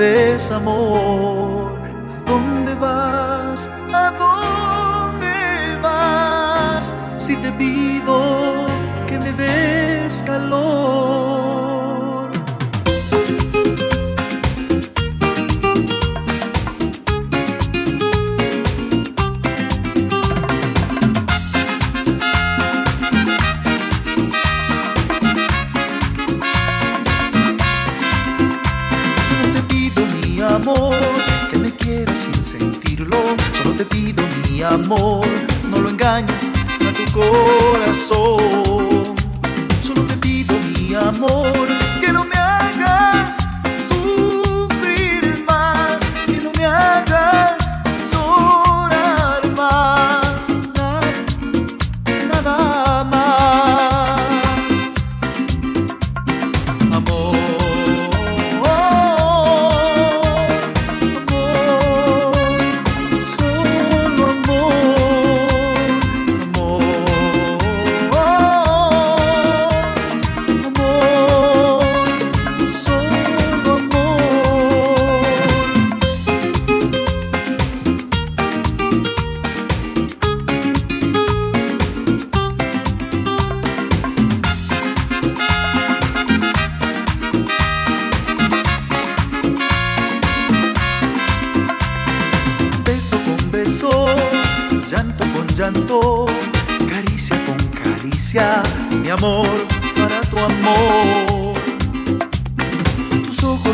desamor. ¿A dónde vas? ¿A dónde vas? Si te pido que me des calor. amor, no lo engañes a tu corazón.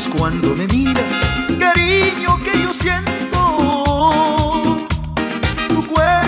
cuando me miras, cariño que yo siento. Tu cuerpo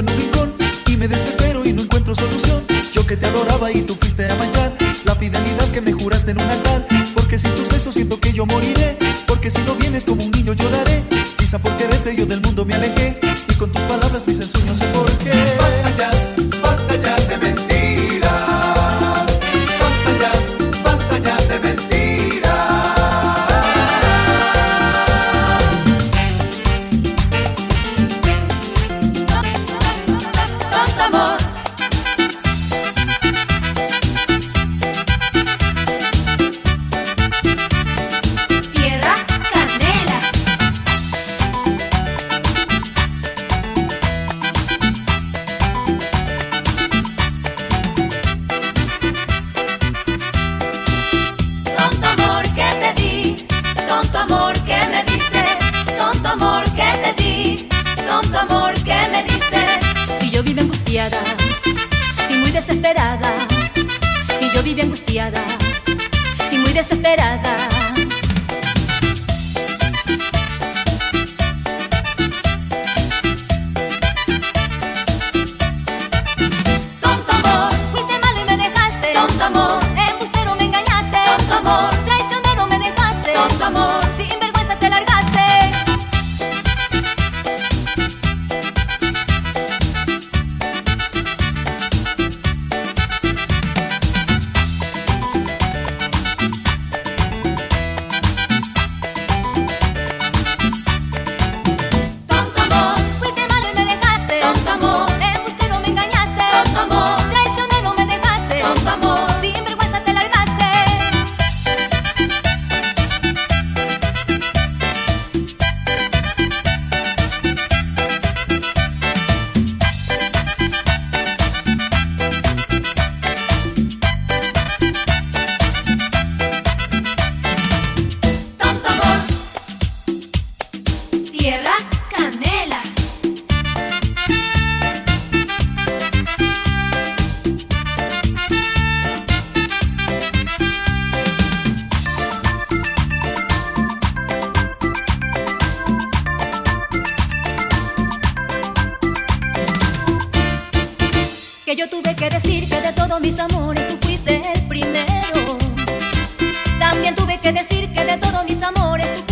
en un rincón y me desespero y no encuentro solución. Yo que te adoraba y tú fuiste a manchar la fidelidad que me juraste en un altar. Porque sin tus besos siento que yo moriré, porque si no vienes como un niño lloraré. Quizá por quererte yo del mundo desesperada. que yo tuve que decir que de todos mis amores tú fuiste el primero. También tuve que decir que de todos mis amores tú fuiste el primer.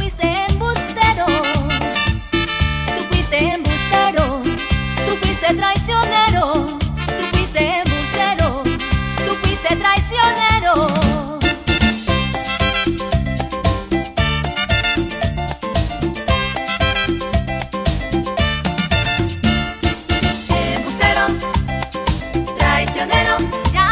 prisionero.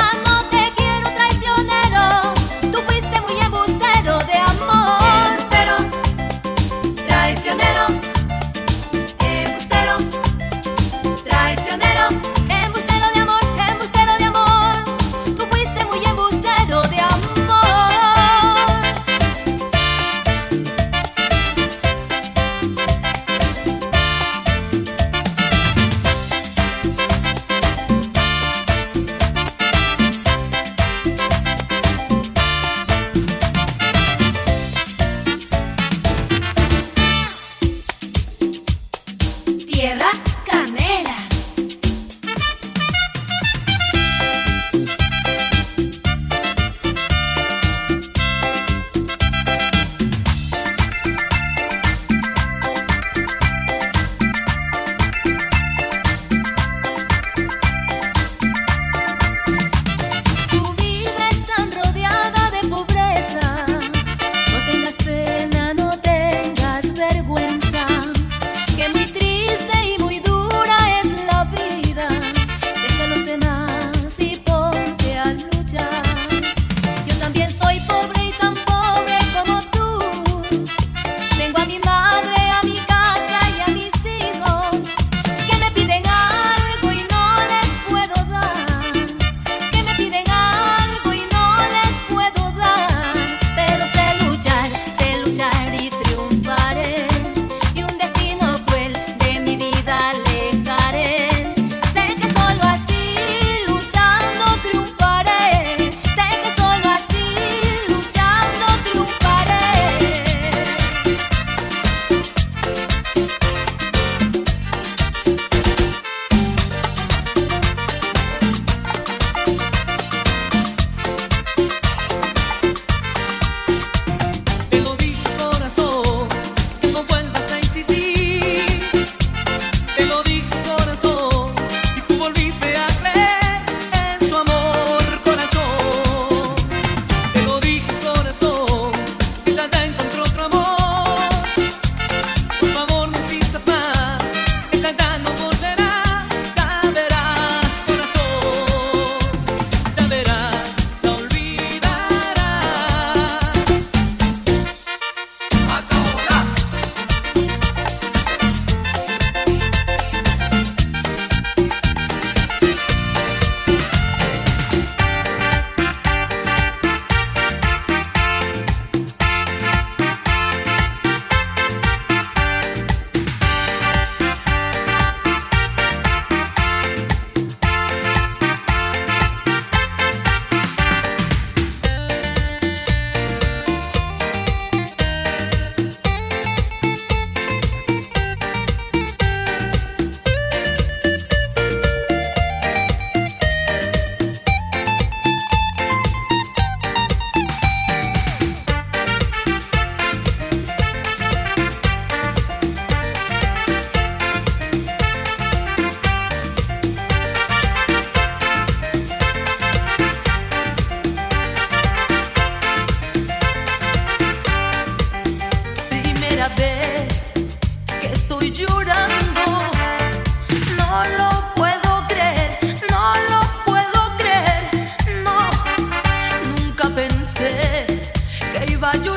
fallo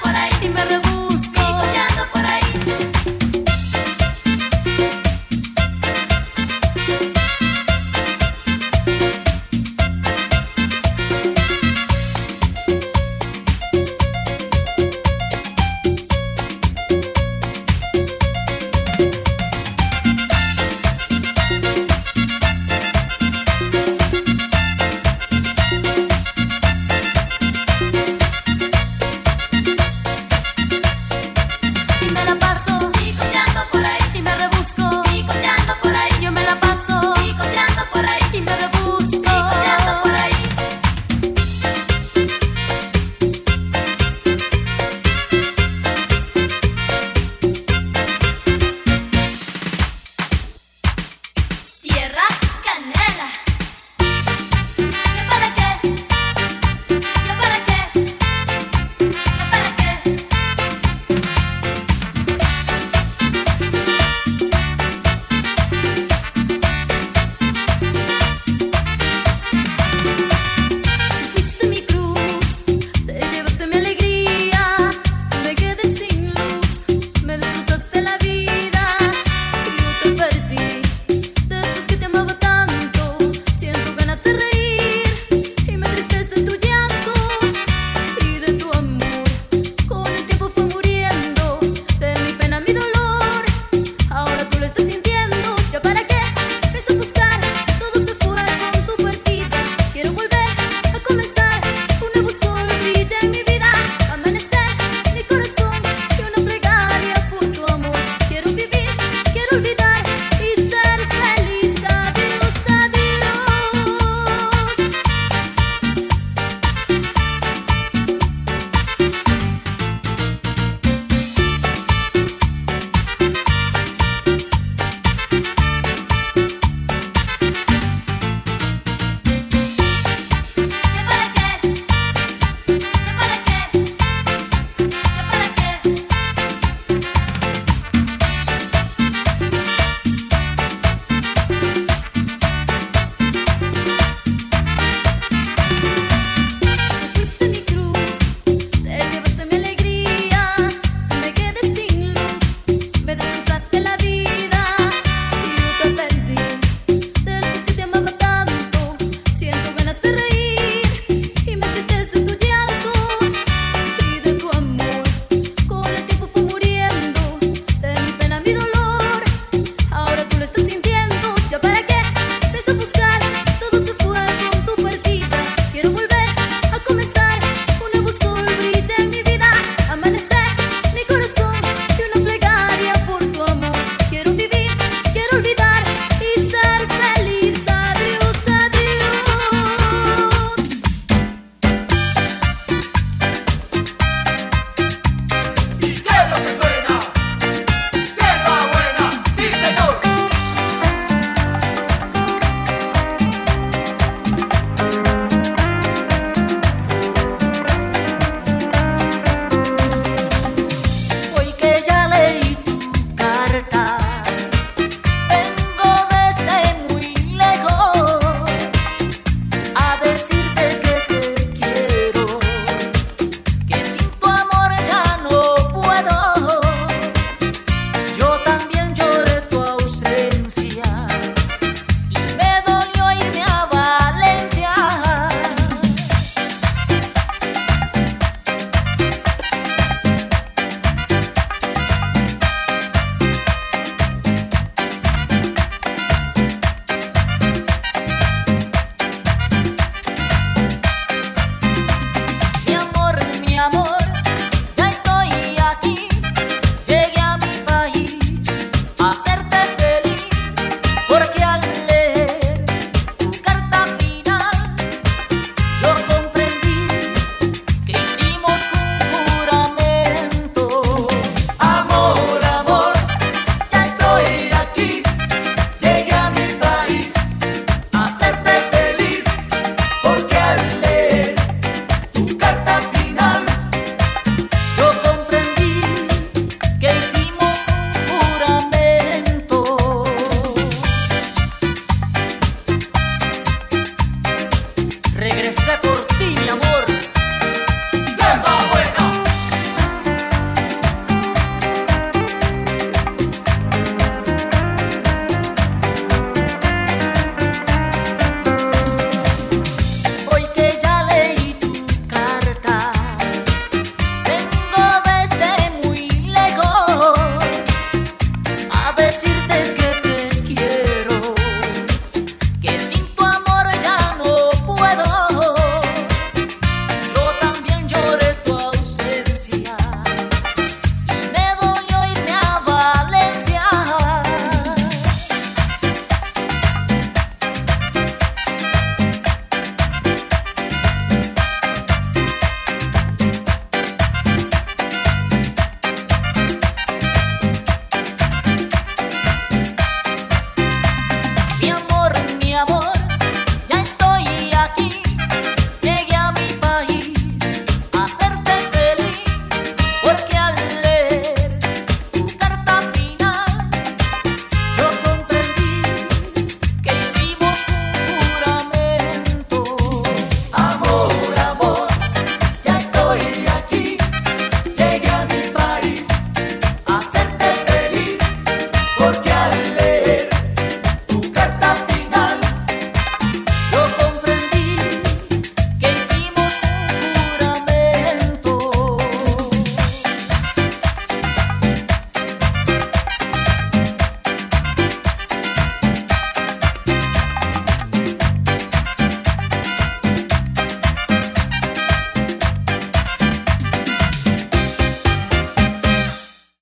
por ahí.